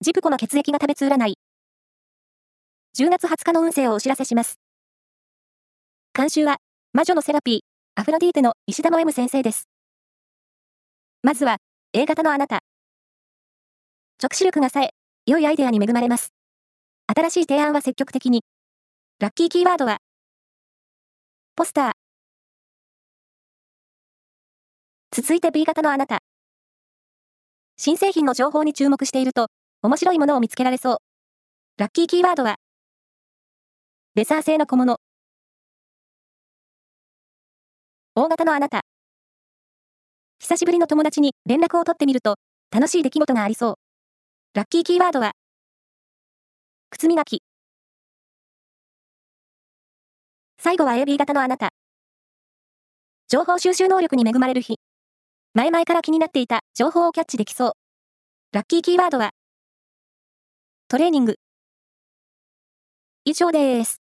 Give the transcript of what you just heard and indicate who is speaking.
Speaker 1: ジプコの血液が食べつ占い。10月20日の運勢をお知らせします。監修は、魔女のセラピー、アフロディーテの石田の M 先生です。まずは、A 型のあなた。直視力がさえ、良いアイデアに恵まれます。新しい提案は積極的に。ラッキーキーワードは、ポスター。続いて B 型のあなた。新製品の情報に注目していると、面白いものを見つけられそう。ラッキーキーワードは、レザー製の小物。大型のあなた。久しぶりの友達に連絡を取ってみると、楽しい出来事がありそう。ラッキーキーワードは、靴磨き。最後は AB 型のあなた。情報収集能力に恵まれる日。前々から気になっていた情報をキャッチできそう。ラッキーキーワードは、トレーニング。以上です。